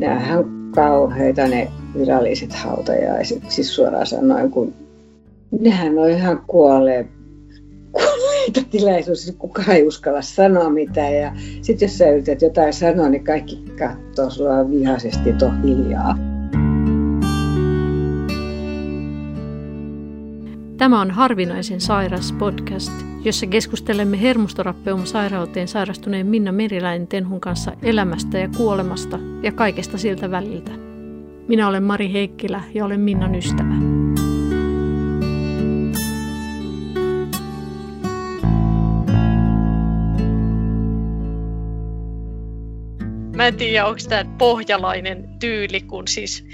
Nämähän kauheita ne viralliset hautajaiset, siis suoraan sanoen, kun nehän on ihan kuolleet kuolleita tilaisuus, kukaan ei uskalla sanoa mitään. Ja sitten jos sä yrität jotain sanoa, niin kaikki katsoo sua vihaisesti, on hiljaa. Tämä on Harvinaisen sairas podcast, jossa keskustelemme hermostorappeum-sairauteen sairastuneen Minna Meriläinen Tenhun kanssa elämästä ja kuolemasta ja kaikesta siltä väliltä. Minä olen Mari Heikkilä ja olen Minnan ystävä. Mä en tiedä, onko tämä pohjalainen tyyli, kun siis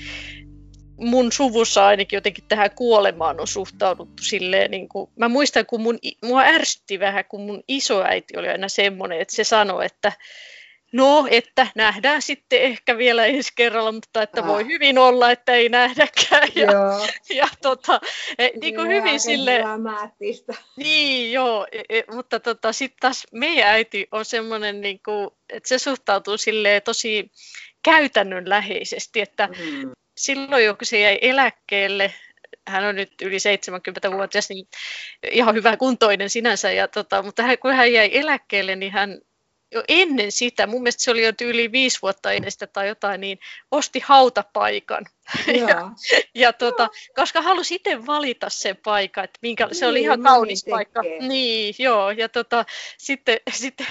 mun suvussa ainakin jotenkin tähän kuolemaan on suhtauduttu silleen, niin kuin, mä muistan, kun mun, mua ärsytti vähän, kun mun isoäiti oli aina semmoinen, että se sanoi, että no, että nähdään sitten ehkä vielä ensi kerralla, mutta että voi hyvin olla, että ei nähdäkään. Ja, joo. ja tota, e, niin kuin hyvin sille Niin, joo, e, e, mutta tota, sitten taas meidän äiti on semmoinen, niin kuin, että se suhtautuu silleen tosi käytännönläheisesti, että mm silloin, kun se jäi eläkkeelle, hän on nyt yli 70-vuotias, niin ihan hyvä kuntoinen sinänsä, ja tota, mutta hän, kun hän jäi eläkkeelle, niin hän jo ennen sitä, mun mielestä se oli jo yli viisi vuotta ennen sitä tai jotain, niin osti hautapaikan. ja, ja tota, koska halusi itse valita sen paikan, että minkä, se oli niin, ihan kaunis paikka. Niin, joo, ja tota, sitten, sitten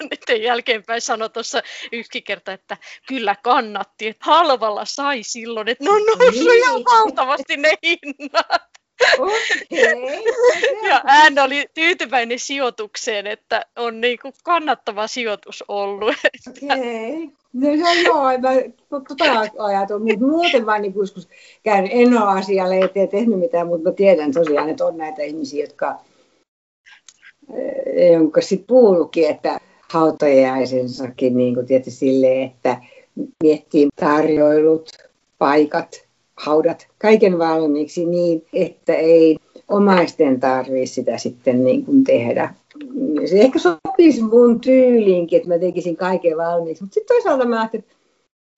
nyt jälkeenpäin sanoi tuossa yksi kerta, että kyllä kannatti, että halvalla sai silloin, että no no, niin. ihan valtavasti ne hinnat. Okay. ja hän oli tyytyväinen sijoitukseen, että on niin kuin kannattava sijoitus ollut. Okei. Okay. No se joo, mä tota ajatun, mutta muuten vaan niin joskus käyn, en ole asialle eteen tehnyt mitään, mutta mä tiedän tosiaan, että on näitä ihmisiä, jotka eh, jonka sitten puhuukin, että hautajaisensakin niin kuin tietysti silleen, että miettii tarjoilut, paikat, haudat kaiken valmiiksi niin, että ei omaisten tarvitse sitä sitten niin kuin tehdä. Se ehkä sopisi mun tyyliinkin, että mä tekisin kaiken valmiiksi, mutta sitten toisaalta mä ajattelin,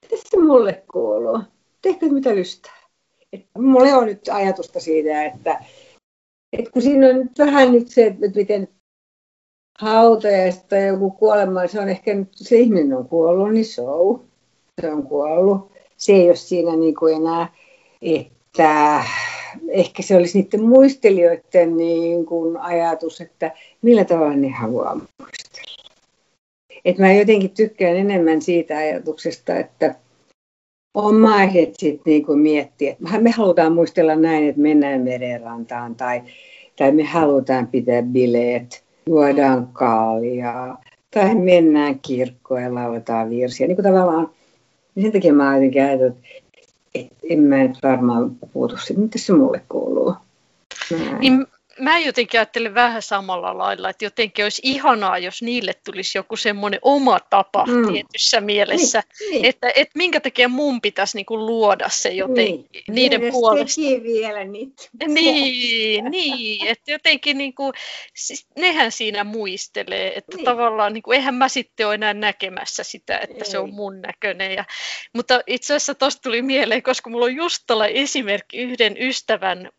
että se mulle kuuluu? Tehkö mitä lystää? Et mulla on nyt ajatusta siitä, että, että kun siinä on nyt vähän nyt se, että miten hautajasta joku kuolema, se on ehkä nyt, se ihminen on kuollut, niin se on, se on kuollut. Se ei ole siinä niin kuin enää että ehkä se olisi niiden muistelijoiden niin kuin ajatus, että millä tavalla ne haluaa muistella. Et mä jotenkin tykkään enemmän siitä ajatuksesta, että omaiset sitten niin miettii, että me halutaan muistella näin, että mennään merenrantaan tai, tai me halutaan pitää bileet, juodaan kaljaa tai mennään kirkkoon ja lauletaan virsiä. Niin kuin tavallaan, niin sen takia mä jotenkin ajatellut, että et en mä nyt varmaan puutu siitä, mitä se mulle kuuluu. Niin, mä jotenkin ajattelen vähän samalla lailla, että jotenkin olisi ihanaa, jos niille tulisi joku semmoinen oma tapa mm. tietyssä mielessä, niin, niin. Että, että minkä takia mun pitäisi niinku luoda se jotenkin niin. niiden puolesta. vielä niitä. Niin, niin, että jotenkin niinku, siis nehän siinä muistelee, että niin. tavallaan niinku, eihän mä sitten ole enää näkemässä sitä, että Ei. se on mun näköinen. Ja, mutta itse asiassa tuosta tuli mieleen, koska mulla on just esimerkki yhden ystävän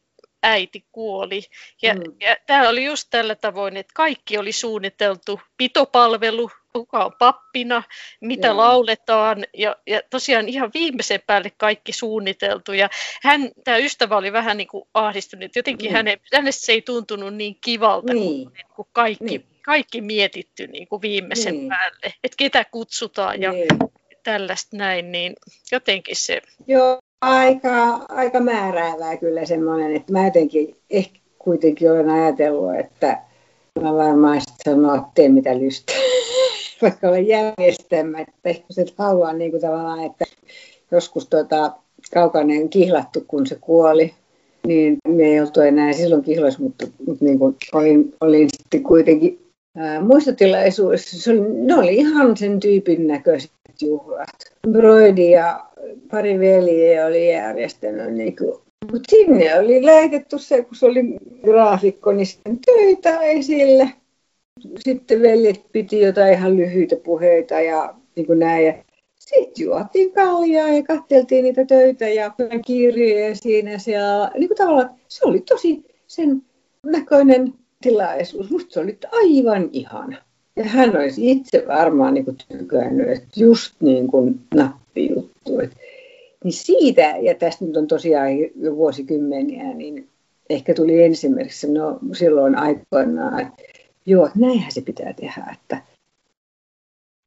äiti kuoli. Ja, mm. ja tämä oli just tällä tavoin, että kaikki oli suunniteltu, pitopalvelu, kuka on pappina, mitä Joo. lauletaan ja, ja tosiaan ihan viimeisen päälle kaikki suunniteltu ja hän, tämä ystävä oli vähän niin kuin ahdistunut, jotenkin mm. häne, hänestä se ei tuntunut niin kivalta niin. kuin, kuin kaikki, niin. kaikki mietitty niin kuin viimeisen niin. päälle, että ketä kutsutaan ja niin. tällaista näin, niin jotenkin se... Joo, aika, aika määräävää kyllä semmoinen, että mä jotenkin ehkä kuitenkin olen ajatellut, että mä varmaan sitten sanoa, että tee mitä lystää, vaikka olen järjestämättä. Se haluaa niin kuin tavallaan, että joskus tota, kaukainen kihlattu, kun se kuoli, niin me ei oltu enää silloin kihloissa, mutta, mutta niin kuin olin, olin sitten kuitenkin ää, muistotilaisuudessa. Se oli, ne oli ihan sen tyypin juhlat. Broidi ja pari veljeä oli järjestänyt niin kuin mutta sinne oli laitettu se, kun se oli graafikko, niin sitten töitä esille. Sitten veljet piti jotain ihan lyhyitä puheita ja niin kuin näin. Sitten juotiin kaljaa ja katseltiin niitä töitä ja kirjoja siinä siellä. Niin kuin tavallaan, se oli tosi sen näköinen tilaisuus. Musta se oli aivan ihana. Ja hän olisi itse varmaan niin tykännyt, että just niin kuin nappijuttu. Et, niin siitä, ja tästä nyt on tosiaan jo vuosikymmeniä, niin ehkä tuli ensimmäiseksi no, silloin aikoinaan, että joo, että näinhän se pitää tehdä, että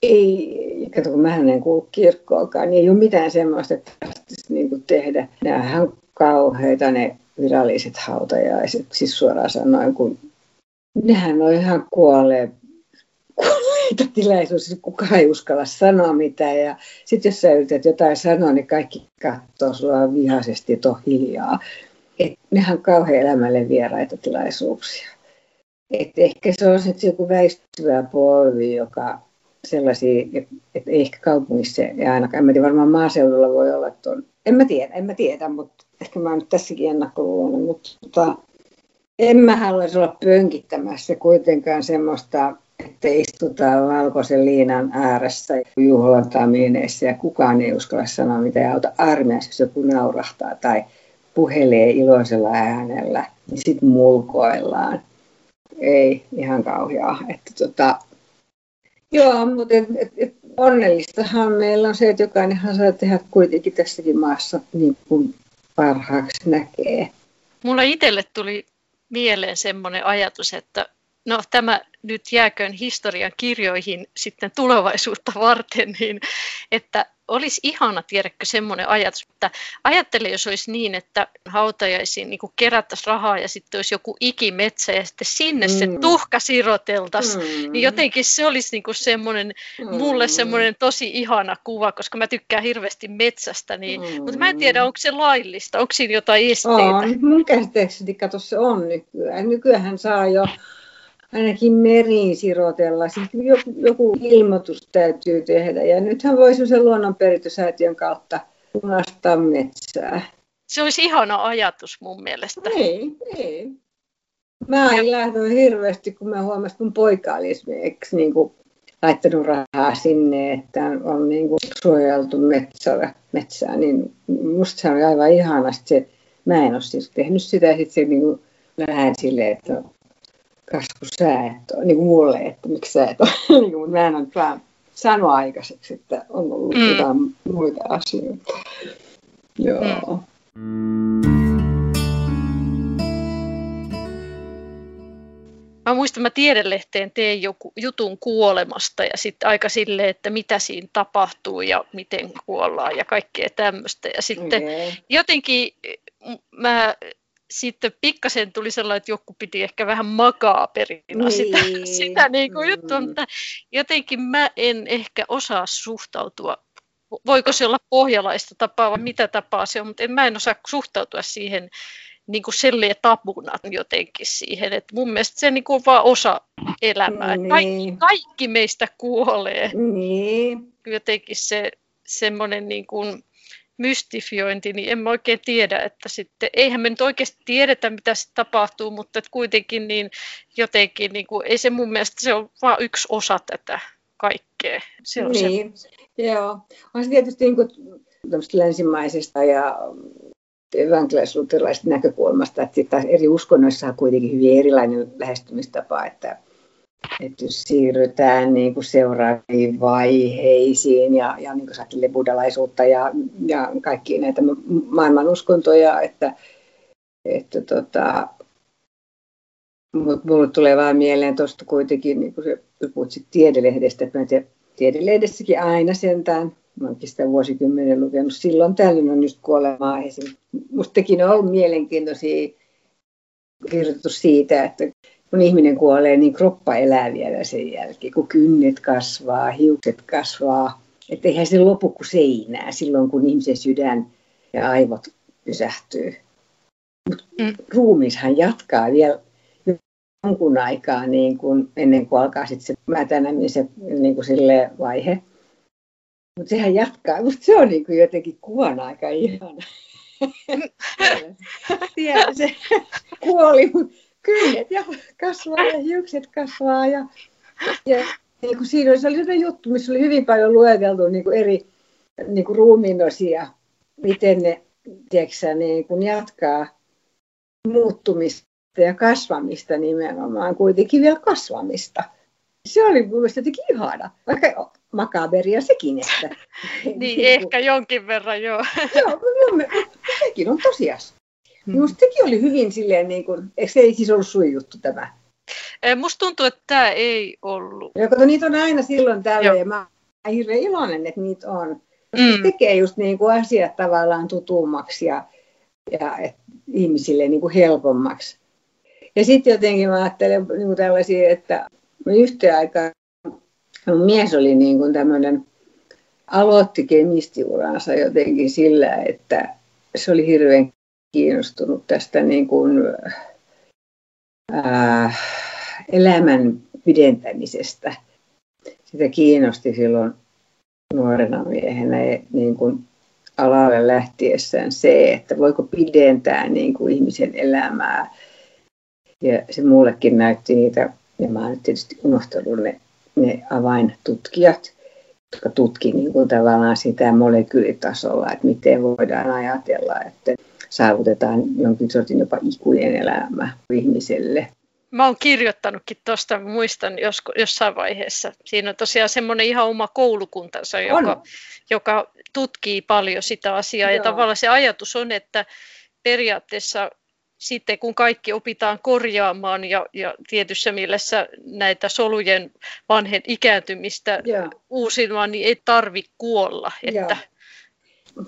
ei, kato kun mä en kuulu kirkkoakaan, niin ei ole mitään semmoista, että niin kuin tehdä. Nämähän kauheita ne viralliset hautajaiset, siis suoraan sanoen, kun nehän on ihan kuolleet tilaisuus, siis kukaan ei uskalla sanoa mitään. Ja sitten jos sä yrität jotain sanoa, niin kaikki katsoo sua vihaisesti, että on hiljaa. Et nehän on kauhean elämälle vieraita tilaisuuksia. Et ehkä se on sitten joku väistyvä polvi, joka sellaisia, että ehkä kaupungissa ja ainakaan, en mä tiedä, varmaan maaseudulla voi olla, että on, en mä tiedä, en mä tiedä, mutta ehkä mä oon nyt tässäkin ennakkoluuloinen, mutta tota, en mä haluaisi olla pönkittämässä kuitenkaan semmoista, että istutaan valkoisen liinan ääressä juhlatamineissa ja kukaan ei uskalla sanoa mitä ja auta armiassa, jos joku naurahtaa tai puhelee iloisella äänellä, niin sitten mulkoillaan. Ei, ihan kauheaa. Että tota, joo, mutta et, et, et, onnellistahan meillä on se, että jokainenhan saa tehdä kuitenkin tässäkin maassa niin kuin parhaaksi näkee. Mulla itselle tuli mieleen semmoinen ajatus, että no tämä nyt jääköön historian kirjoihin sitten tulevaisuutta varten, niin että olisi ihana, tiedäkö, semmoinen ajatus, että ajattele, jos olisi niin, että hautajaisiin niin kerättäisiin rahaa ja sitten olisi joku ikimetsä ja sitten sinne mm. se tuhka siroteltaisiin, mm. niin jotenkin se olisi niin kuin semmoinen, mm. mulle semmoinen tosi ihana kuva, koska mä tykkään hirveästi metsästä, niin, mm. mutta mä en tiedä, onko se laillista, onko siinä jotain esteitä? On, mun käsitteeksi kato se on nykyään. Nykyään saa jo ainakin meriin sirotella. Sitten joku, joku ilmoitus täytyy tehdä. Ja nythän voisi sen luonnonperintösäätiön kautta lunastaa metsää. Se olisi ihana ajatus mun mielestä. Ei, ei. Mä lähdin hirveästi, kun mä huomasin, että mun poika oli esimerkiksi niin kuin laittanut rahaa sinne, että on niin kuin suojeltu metsää, metsää, niin musta se oli aivan ihanasti. Mä en ole siis tehnyt sitä, sitten se niin kuin vähän silleen, että kasvu sä et ole, niin kuin mulle, että miksi sä et ole. niin kuin, mä en ole vaan sanoa aikaiseksi, että on ollut mm. jotain muita asioita. Joo. Mm. Mä muistan, mä tiedelehteen teen joku jutun kuolemasta ja sitten aika silleen, että mitä siinä tapahtuu ja miten kuollaan ja kaikkea tämmöistä. Ja sitten okay. jotenkin mä sitten pikkasen tuli sellainen, että joku piti ehkä vähän makaaperina niin. sitä, sitä niin kuin juttua, mm. mutta jotenkin mä en ehkä osaa suhtautua. Voiko se olla pohjalaista tapaa vai mitä tapaa se on, mutta en, mä en osaa suhtautua siihen niin kuin selleen tabuna jotenkin siihen. että mun mielestä se niin kuin on vaan osa elämää. Niin. Kaikki, kaikki meistä kuolee. Niin. Jotenkin se semmoinen niin kuin, mystifiointi, niin en mä oikein tiedä, että sitten, eihän me nyt oikeasti tiedetä, mitä sitten tapahtuu, mutta että kuitenkin niin jotenkin, niin kuin, ei se mun mielestä, se on vain yksi osa tätä kaikkea. Se on niin, se. joo. On se tietysti niin kuin, länsimaisesta ja evankelis-luterilaisesta näkökulmasta, että eri uskonnoissa on kuitenkin hyvin erilainen lähestymistapa, että että jos siirrytään niin kuin seuraaviin vaiheisiin ja, ja niin kuin buddhalaisuutta ja, ja kaikki näitä maailman uskontoja, että, että tota, mutta mulle tulee vaan mieleen tuosta kuitenkin, niin kuin se puhut tiedelehdestä, että mä tiedelehdessäkin aina sentään, mä oonkin sitä vuosikymmenen lukenut, silloin tällöin on just kuolemaa esim. Mustakin on ollut mielenkiintoisia kirjoitus siitä, että kun ihminen kuolee, niin kroppa elää vielä sen jälkeen, kun kynnet kasvaa, hiukset kasvaa. Että eihän se lopu kuin seinää silloin, kun ihmisen sydän ja aivot pysähtyy. Mutta mm. ruumishan jatkaa vielä jonkun aikaa niin kun, ennen kuin alkaa sitten se mätänämisen niin kuin vaihe. Mutta sehän jatkaa. Mutta se on niin kuin jotenkin kuvan aika ihana. Tiedä, se kuoli, mutta kynnet ja kasvaa ja hiukset kasvaa. Ja, ja niin kuin siinä oli, se oli sellainen juttu, missä oli hyvin paljon lueteltu niin kuin eri niin kuin ruumiinosia, miten ne tiedätkö, niin kuin jatkaa muuttumista ja kasvamista nimenomaan, kuitenkin vielä kasvamista. Se oli mielestäni jotenkin ihana, vaikka makaberia sekin. Että, niin, niin ehkä jonkin verran, joo. joo, joo me, sekin on tosias. Minusta sekin oli hyvin silleen, niin kuin, eikö se ei siis ollut sun juttu tämä? Musta tuntuu, että tämä ei ollut. Ja kato, niitä on aina silloin tällöin, ja mä olen hirveän iloinen, että niitä on. Mm. Se tekee just niin kuin asiat tavallaan tutummaksi ja, ja et, ihmisille niin kuin helpommaksi. Ja sitten jotenkin mä ajattelen niin kuin tällaisia, että yhteen aikaan mun mies oli niin kuin tämmöinen, aloitti kemistiuransa jotenkin sillä, että se oli hirveän kiinnostunut tästä niin kuin, ää, elämän pidentämisestä. Sitä kiinnosti silloin nuorena miehenä niin kuin alalle lähtiessään se, että voiko pidentää niin kuin ihmisen elämää. Ja se mullekin näytti niitä, ja mä nyt tietysti unohtanut ne, ne avaintutkijat, jotka tutki niin tavallaan sitä molekyylitasolla, että miten voidaan ajatella, että saavutetaan jonkin sortin jopa ikuinen elämä ihmiselle. Mä oon kirjoittanutkin tuosta, muistan jos, jossain vaiheessa. Siinä on tosiaan semmoinen ihan oma koulukuntansa, joka, joka tutkii paljon sitä asiaa. Joo. Ja tavallaan se ajatus on, että periaatteessa sitten kun kaikki opitaan korjaamaan ja, ja tietyssä mielessä näitä solujen vanhen ikääntymistä uusimaan, niin ei tarvi kuolla. Että...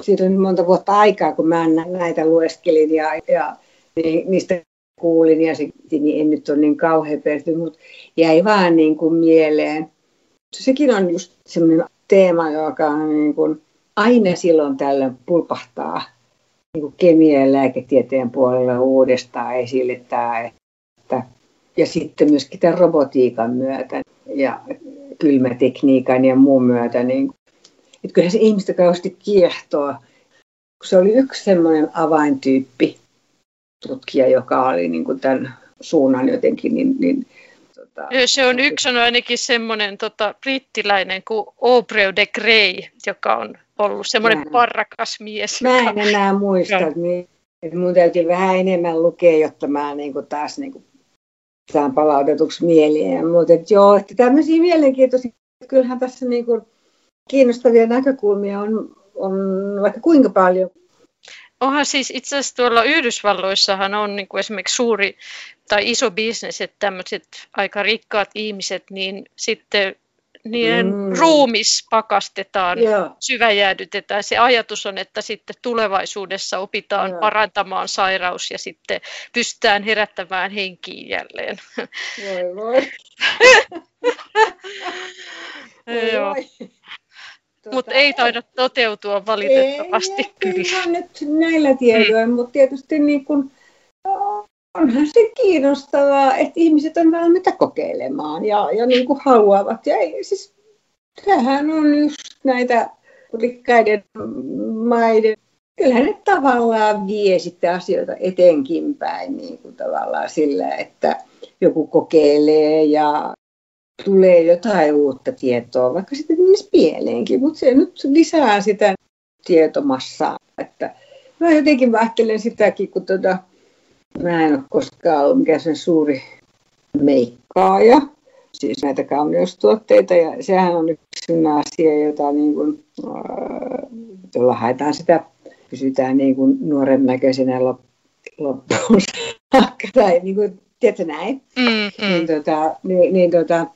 Siitä on monta vuotta aikaa, kun mä näitä lueskelin ja, ja niin, niistä kuulin ja sitten niin en nyt ole niin kauhean perty, mutta jäi vaan niin kuin mieleen. Sekin on just semmoinen teema, joka on niin kuin aina silloin tällöin pulpahtaa niin kuin kemian ja lääketieteen puolella uudestaan esille tämä, että, ja sitten myöskin tämän robotiikan myötä ja kylmätekniikan ja muun myötä, niin että kyllähän se ihmistä kauheasti kiehtoo. Se oli yksi semmoinen avaintyyppi, tutkija, joka oli niin kuin tämän suunnan jotenkin. Niin, niin, tota, se on yksi on ainakin semmoinen tota, brittiläinen kuin Aubrey de Grey, joka on ollut semmoinen parrakas mies. Mä en enää muista. Niin, että mun täytyy vähän enemmän lukea, jotta mä niin kuin taas niin kuin saan palautetuksi mieliin. Mutta että joo, että tämmöisiä mielenkiintoisia, kyllähän tässä niin kuin kiinnostavia näkökulmia on, on vaikka kuinka paljon onhan siis itse asiassa tuolla Yhdysvalloissahan on niin kuin esimerkiksi suuri tai iso bisnes, että tämmöiset aika rikkaat ihmiset, niin sitten niiden mm. ruumis pakastetaan, Joo. syväjäädytetään. Se ajatus on, että sitten tulevaisuudessa opitaan Joo. parantamaan sairaus ja sitten pystytään herättämään henkiin jälleen. Voi voi. voi, voi. Tuota, mutta ei taida toteutua valitettavasti. Ei, kyllä. nyt näillä tiedoilla, mm. mutta tietysti niin kun, onhan se kiinnostavaa, että ihmiset on valmiita kokeilemaan ja, ja niin kuin haluavat. Ja ei, siis, tämähän on just näitä rikkaiden maiden kyllähän ne tavallaan vie sitten asioita etenkin päin niin kuin tavallaan sillä, että joku kokeilee ja tulee jotain uutta tietoa, vaikka sitten menisi pieleenkin, mutta se nyt lisää sitä tietomassaa. Että mä jotenkin ajattelen sitäkin, kun tuota, mä en ole koskaan ollut mikään sen suuri meikkaaja, siis näitä kauneustuotteita, ja sehän on yksi asia, jota niin kuin, jolla haetaan sitä, pysytään niin kuin nuoren näköisenä loppuun saakka, tai niin kuin, tiedätkö näin, mm-hmm. niin, tota, niin, niin tota,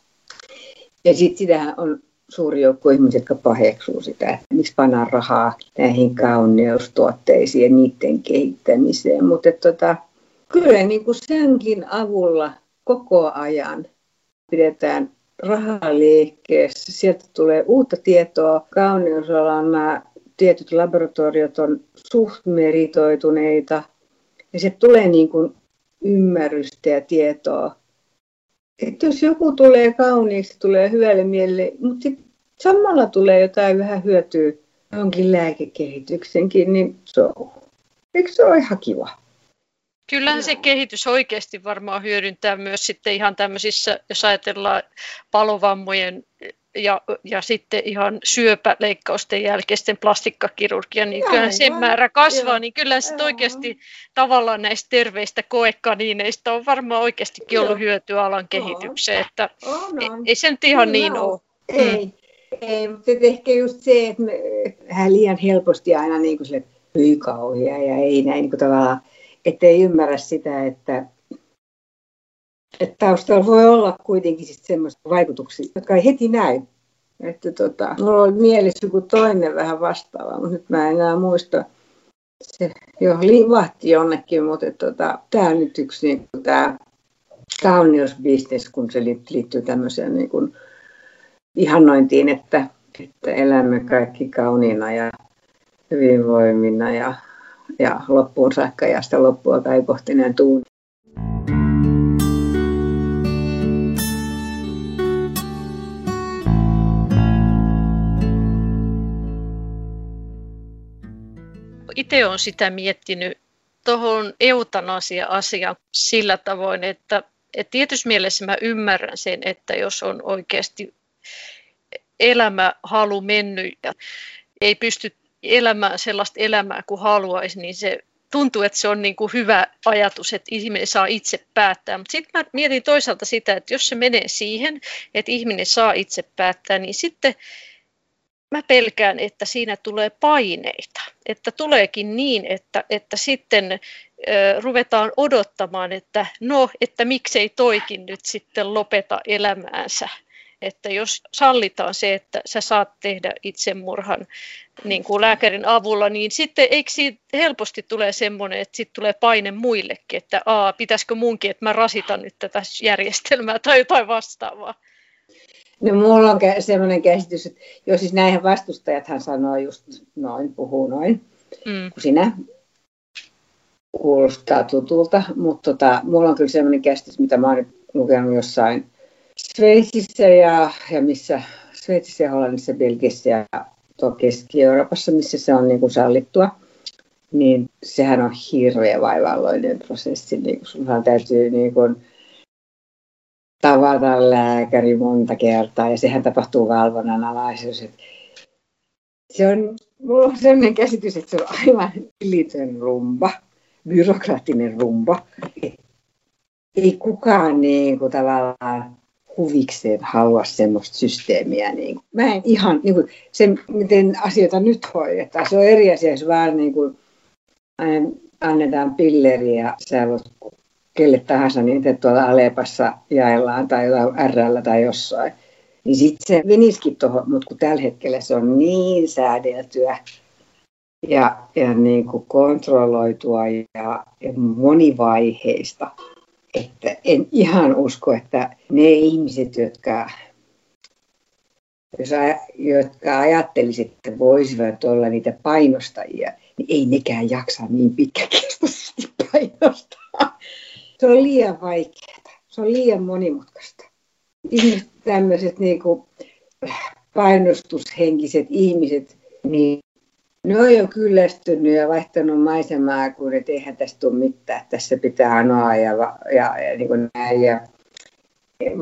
ja sitten sitähän on suuri joukko ihmisiä, jotka paheksuu sitä, että miksi pannaan rahaa näihin kauneustuotteisiin ja niiden kehittämiseen. Mutta tota, kyllä niin kuin senkin avulla koko ajan pidetään rahaa liikkeessä. Sieltä tulee uutta tietoa. Kauneusalan nämä tietyt laboratoriot on suht meritoituneita. Ja se tulee niin kuin ymmärrystä ja tietoa että jos joku tulee kauniiksi, tulee hyvälle mielelle, mutta samalla tulee jotain vähän hyötyä jonkin lääkekehityksenkin, niin se eikö se ole ihan kiva? Kyllähän se kehitys oikeasti varmaan hyödyntää myös sitten ihan tämmöisissä, jos ajatellaan palovammojen ja, ja sitten ihan syöpäleikkausten jälkeisten plastikkakirurgia, niin kyllä sen määrä kasvaa, Joo. niin kyllä sitten oikeasti tavallaan näistä terveistä koekanineista on varmaan oikeastikin ollut hyötyä alan kehitykseen, että on, on. ei se nyt ihan kyllä niin ole. Ei, mm. ei mutta ehkä just se, että me liian helposti aina niin kuin sille ja ei näin niin kuin tavallaan, ettei ymmärrä sitä, että että taustalla voi olla kuitenkin sitten semmoista vaikutuksia, jotka ei heti näy. Että tota, mulla oli mielessä joku toinen vähän vastaava, mutta nyt mä en enää muista. Se jo livahti jonnekin, mutta tota, tämä on nyt yksi niin tämä kauneusbisnes, kun se liittyy tämmöiseen niin kuin ihannointiin, että, että elämme kaikki kauniina ja hyvinvoimina ja, ja loppuun saakka ja sitä loppua ei kohti enää itse olen sitä miettinyt tuohon eutanasia-asiaan sillä tavoin, että, että tietyssä mielessä mä ymmärrän sen, että jos on oikeasti elämä halu mennyt ja ei pysty elämään sellaista elämää kuin haluaisi, niin se tuntuu, että se on niin kuin hyvä ajatus, että ihminen saa itse päättää. Mutta sitten mä mietin toisaalta sitä, että jos se menee siihen, että ihminen saa itse päättää, niin sitten mä pelkään, että siinä tulee paineita. Että tuleekin niin, että, että sitten ruvetaan odottamaan, että no, että miksei toikin nyt sitten lopeta elämäänsä. Että jos sallitaan se, että sä saat tehdä itsemurhan niin kuin lääkärin avulla, niin sitten eikö siitä helposti tulee semmoinen, että sitten tulee paine muillekin, että aa, pitäisikö munkin, että mä rasitan nyt tätä järjestelmää tai jotain vastaavaa. No mulla on semmoinen käsitys, että jos siis näihin vastustajathan sanoo just noin, puhuu noin, mm. kun sinä kuulostaa tutulta, mutta tota, mulla on kyllä semmoinen käsitys, mitä mä oon lukenut jossain Sveitsissä ja, ja missä, Sveitsissä ja Hollannissa, Belgiassa ja Keski-Euroopassa, missä se on niin kuin sallittua, niin sehän on hirveä vaivalloinen prosessi. Niin kuin sunhan täytyy niin kuin, tavata lääkäri monta kertaa ja sehän tapahtuu valvonnan alaisuus. Se on, mulla on sellainen käsitys, että se on aivan ylitön rumba, byrokraattinen rumba. Ei kukaan niin kuin, tavallaan huvikseen halua semmoista systeemiä. Niin kuin. Mä en ihan, niin kuin, se miten asioita nyt hoidetaan, se on eri asia, jos vaan niin kuin, annetaan pilleriä ja sä voit kelle tahansa niitä tuolla Alepassa jaellaan tai RL tai jossain. Niin sitten se menisikin tuohon, mutta kun tällä hetkellä se on niin säädeltyä ja, ja niin kuin kontrolloitua ja, ja monivaiheista, että en ihan usko, että ne ihmiset, jotka, jos, jotka ajattelisivat, että voisivat olla niitä painostajia, niin ei nekään jaksa niin pitkäkestoisesti painostaa. Se on liian vaikeaa. Se on liian monimutkaista. Ihmiset, tämmöiset niin kuin painostushenkiset ihmiset, niin ne on jo kyllästynyt ja vaihtanut maisemaa, kun et eihän tästä tule mitään. Tässä pitää anoa ja, ja, ja niin kuin näin. Ja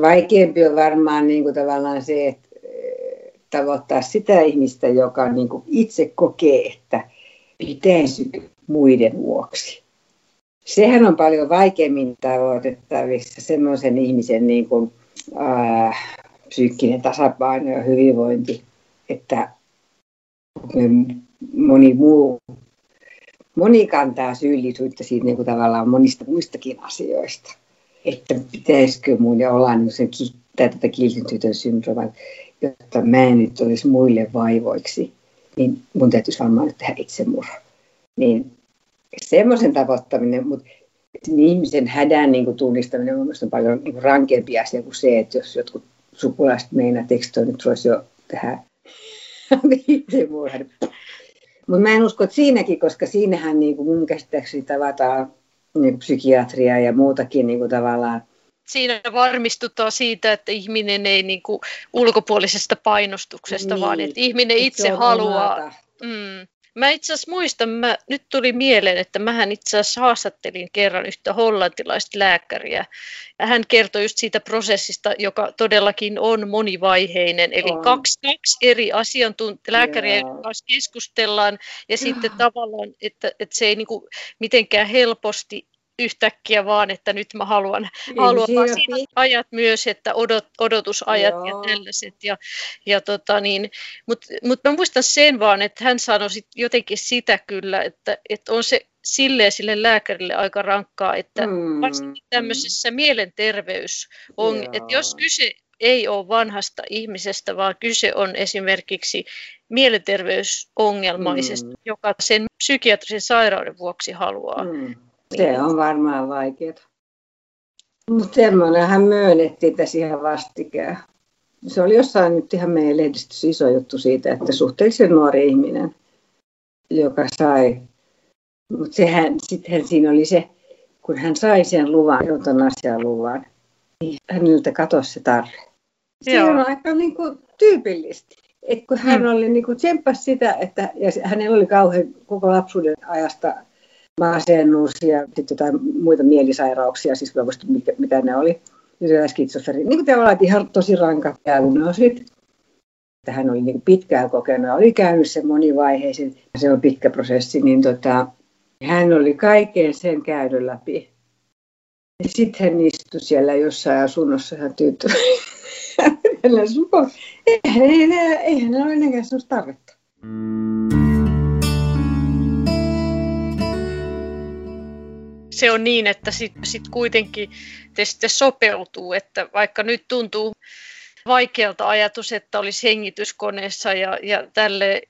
vaikeampi on varmaan niin kuin tavallaan se, että eh, tavoittaa sitä ihmistä, joka niin kuin itse kokee, että pitäisi muiden vuoksi sehän on paljon vaikeammin tavoitettavissa semmoisen ihmisen niin kuin, ää, psyykkinen tasapaino ja hyvinvointi, että moni muu, moni kantaa syyllisyyttä siitä niin kuin tavallaan monista muistakin asioista. Että pitäisikö mun ja olla niin sen tätä kiltin tytön syndrooma, jotta mä en nyt olisi muille vaivoiksi, niin mun täytyisi varmaan nyt tehdä itsemurha. Niin semmoisen tavoittaminen, mutta ihmisen hädän niin kuin, tunnistaminen on mielestäni paljon niin kuin, rankempi asia kuin se, että jos jotkut sukulaiset meinaa tekstoa, niin voisi jo tehdä itsemurhan. Mutta mä en usko, että siinäkin, koska siinähän niin kuin mun käsittääkseni tavataan niin kuin psykiatria ja muutakin niin kuin tavallaan siinä varmistutaan siitä, että ihminen ei niin kuin ulkopuolisesta painostuksesta, niin, vaan että ihminen itse haluaa. Mm, Mä itse asiassa muistan, mä, nyt tuli mieleen, että mähän itse asiassa haastattelin kerran yhtä hollantilaista lääkäriä. Ja hän kertoi just siitä prosessista, joka todellakin on monivaiheinen. Eli on. kaksi, kaksi eri asiantuntijaa, lääkäriä yeah. kanssa keskustellaan. Ja sitten tavallaan, että, että se ei niin kuin mitenkään helposti yhtäkkiä vaan, että nyt mä haluan, haluan vaan siinä ajat myös, että odot, odotusajat Joo. ja tällaiset. Ja, ja tota niin, Mutta mut mä muistan sen vaan, että hän sanoi sit jotenkin sitä kyllä, että, että on se silleen sille lääkärille aika rankkaa, että mm. varsinkin tämmöisessä mielenterveys on, että jos kyse ei ole vanhasta ihmisestä, vaan kyse on esimerkiksi mielenterveysongelmaisesta, mm. joka sen psykiatrisen sairauden vuoksi haluaa mm. Se on varmaan vaikeaa. Mutta semmoinenhan myönnettiin tässä ihan vastikään. Se oli jossain nyt ihan meidän lehdistössä iso juttu siitä, että suhteellisen nuori ihminen, joka sai. Mutta sehän, sitten siinä oli se, kun hän sai sen luvan, eutanasian luvan, niin häneltä katosi se tarve. Se on aika niin kuin, tyypillistä. Et kun hän hmm. oli niin kuin, sitä, että ja hänellä oli kauhean koko lapsuuden ajasta masennus ja sitten jotain muita mielisairauksia, siis mä muistan, mikä, mitä ne oli, ja skitsofreni. Niin kuin tavallaan ihan tosi rankat diagnoosit. Että hän oli niin pitkään kokenut ja oli käynyt sen monivaiheisen, se on pitkä prosessi, niin tota, hän oli kaiken sen käynyt läpi. Ja sitten hän istui siellä jossain asunnossa ihan tyytyväinen. eihän, eihän, ole enää sellaista tarvetta. Mm. Se on niin, että sitten sit kuitenkin te sitten sopeutuu, että vaikka nyt tuntuu vaikealta ajatus, että olisi hengityskoneessa ja, ja tälle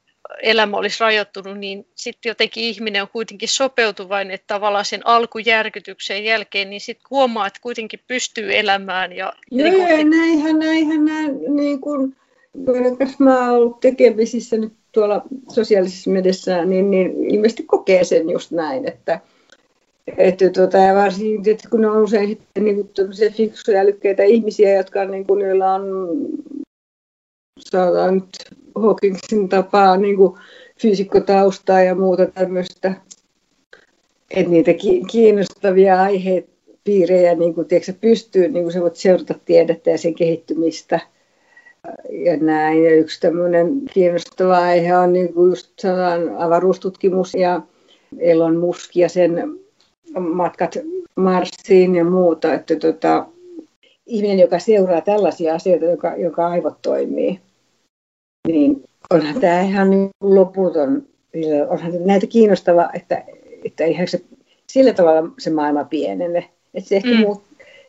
elämä olisi rajoittunut, niin sitten jotenkin ihminen on kuitenkin sopeutuvainen, että tavallaan sen alkujärkytyksen jälkeen, niin sitten huomaa, että kuitenkin pystyy elämään. Ja, Joo, niin kuin... näinhän, näinhän, näin, niin kuin, mä oon ollut tekemisissä nyt tuolla sosiaalisessa mediassa, niin, niin ilmeisesti kokee sen just näin, että, että tuota, ja varsinkin, että kun on usein sitten niin kuin fiksuja älykkäitä ihmisiä, jotka niin kuin, joilla on sanotaan nyt Hawkingsin tapaa niin kuin fyysikkotaustaa ja muuta tämmöistä, että niitä kiinnostavia aihepiirejä niin kuin, tiedätkö, pystyy, niin kuin sä voit seurata tiedettä ja sen kehittymistä ja näin. Ja yksi tämmöinen kiinnostava aihe on niin kuin just avaruustutkimus ja Elon Musk ja sen matkat Marsiin ja muuta, että tota, ihminen, joka seuraa tällaisia asioita, joka, joka aivot toimii, niin onhan tämä ihan niin loputon, onhan näitä kiinnostava, että, että eihän se sillä tavalla se maailma pienene. Että se ehkä mm. muut,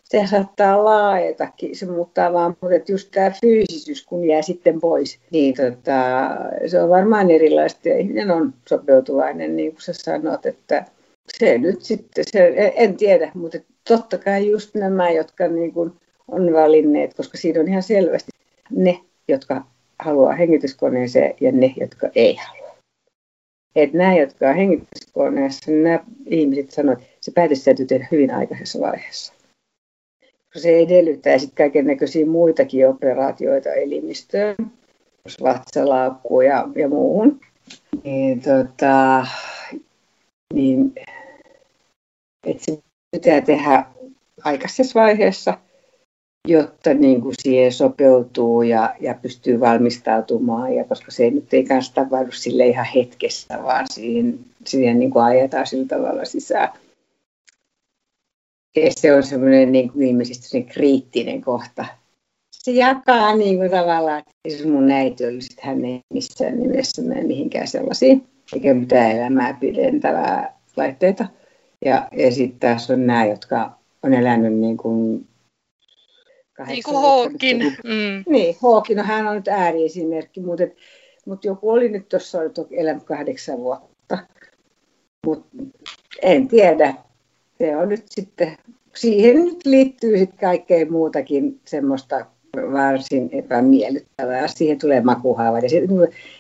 se saattaa laajetakin, se muuttaa vaan, mutta just tämä fyysisyys, kun jää sitten pois, niin tota, se on varmaan erilaista ja ihminen on sopeutuvainen, niin kuin sä sanot, että se nyt sitten, se, en tiedä, mutta totta kai just nämä, jotka niin kuin on valinneet, koska siinä on ihan selvästi ne, jotka haluaa hengityskoneeseen ja ne, jotka ei halua. Et nämä, jotka on hengityskoneessa, nämä ihmiset sanoivat, että se päätös täytyy tehdä hyvin aikaisessa vaiheessa. Se edellyttää sitten kaiken näköisiä muitakin operaatioita elimistöön, vatsalaukkuun ja, ja muuhun. Niin, tota, niin että se pitää tehdä aikaisessa vaiheessa, jotta niin kuin siihen sopeutuu ja, ja pystyy valmistautumaan. Ja koska se nyt ei tapahdu sille ihan hetkessä, vaan siihen, siihen niin kuin ajetaan sillä tavalla sisään. Ja se on semmoinen niin kuin se kriittinen kohta. Se jakaa niin kuin tavallaan, että jos mun äiti olisi, hän ei missään nimessä mene mihinkään sellaisiin, eikä mitään elämää pidentävää laitteita. Ja, ja sitten tässä on nämä, jotka on elänyt niin kuin niin kuin Hawkin. Mm. Niin, Hawkin, no hän on nyt ääriesimerkki, mutta, mutta joku oli nyt tuossa elänyt kahdeksan vuotta. Mutta en tiedä. Se on nyt sitten, siihen nyt liittyy sitten kaikkea muutakin semmoista varsin epämiellyttävää. Siihen tulee makuhaavat ja,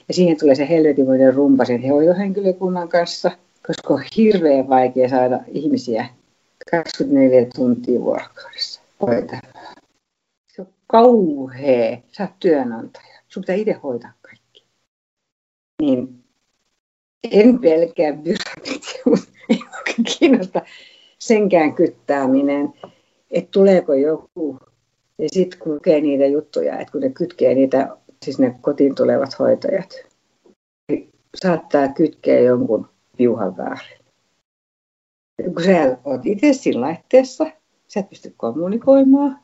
ja siihen tulee se helvetimoinen rumpa sen hoitohenkilökunnan kanssa – koska on hirveän vaikea saada ihmisiä 24 tuntia vuorokaudessa hoitamaan. Se on kauhea. Sä oot työnantaja. Sun pitää itse hoitaa kaikki. Niin en pelkää byrokratia, mutta kiinnosta senkään kyttääminen, että tuleeko joku. Ja sitten kun lukee niitä juttuja, että kun ne kytkee niitä, siis ne kotiin tulevat hoitajat, niin saattaa kytkeä jonkun piuhan väärin. Kun sä oot itse siinä laitteessa, sä et pysty kommunikoimaan,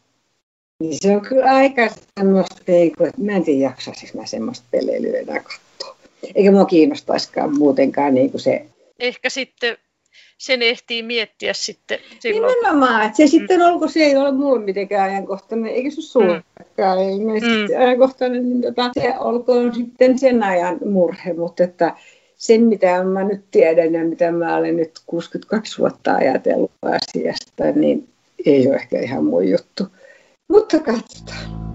niin se on kyllä aika semmoista, että mä en tiedä jaksaisinko mä semmoista peleilyä enää katsoa. Eikä mua kiinnostaisikaan muutenkaan niin kuin se. Ehkä sitten sen ehtii miettiä sitten silloin. Nimenomaan, että se mm. sitten olko se ei ole mulle mitenkään ajankohtainen, eikä se sullakaan mm. ilmeisesti mm. ajankohtainen, niin tota, se olkoon sitten sen ajan murhe, mutta että sen mitä mä nyt tiedän ja mitä mä olen nyt 62 vuotta ajatellut asiasta, niin ei ole ehkä ihan mun juttu. Mutta katsotaan.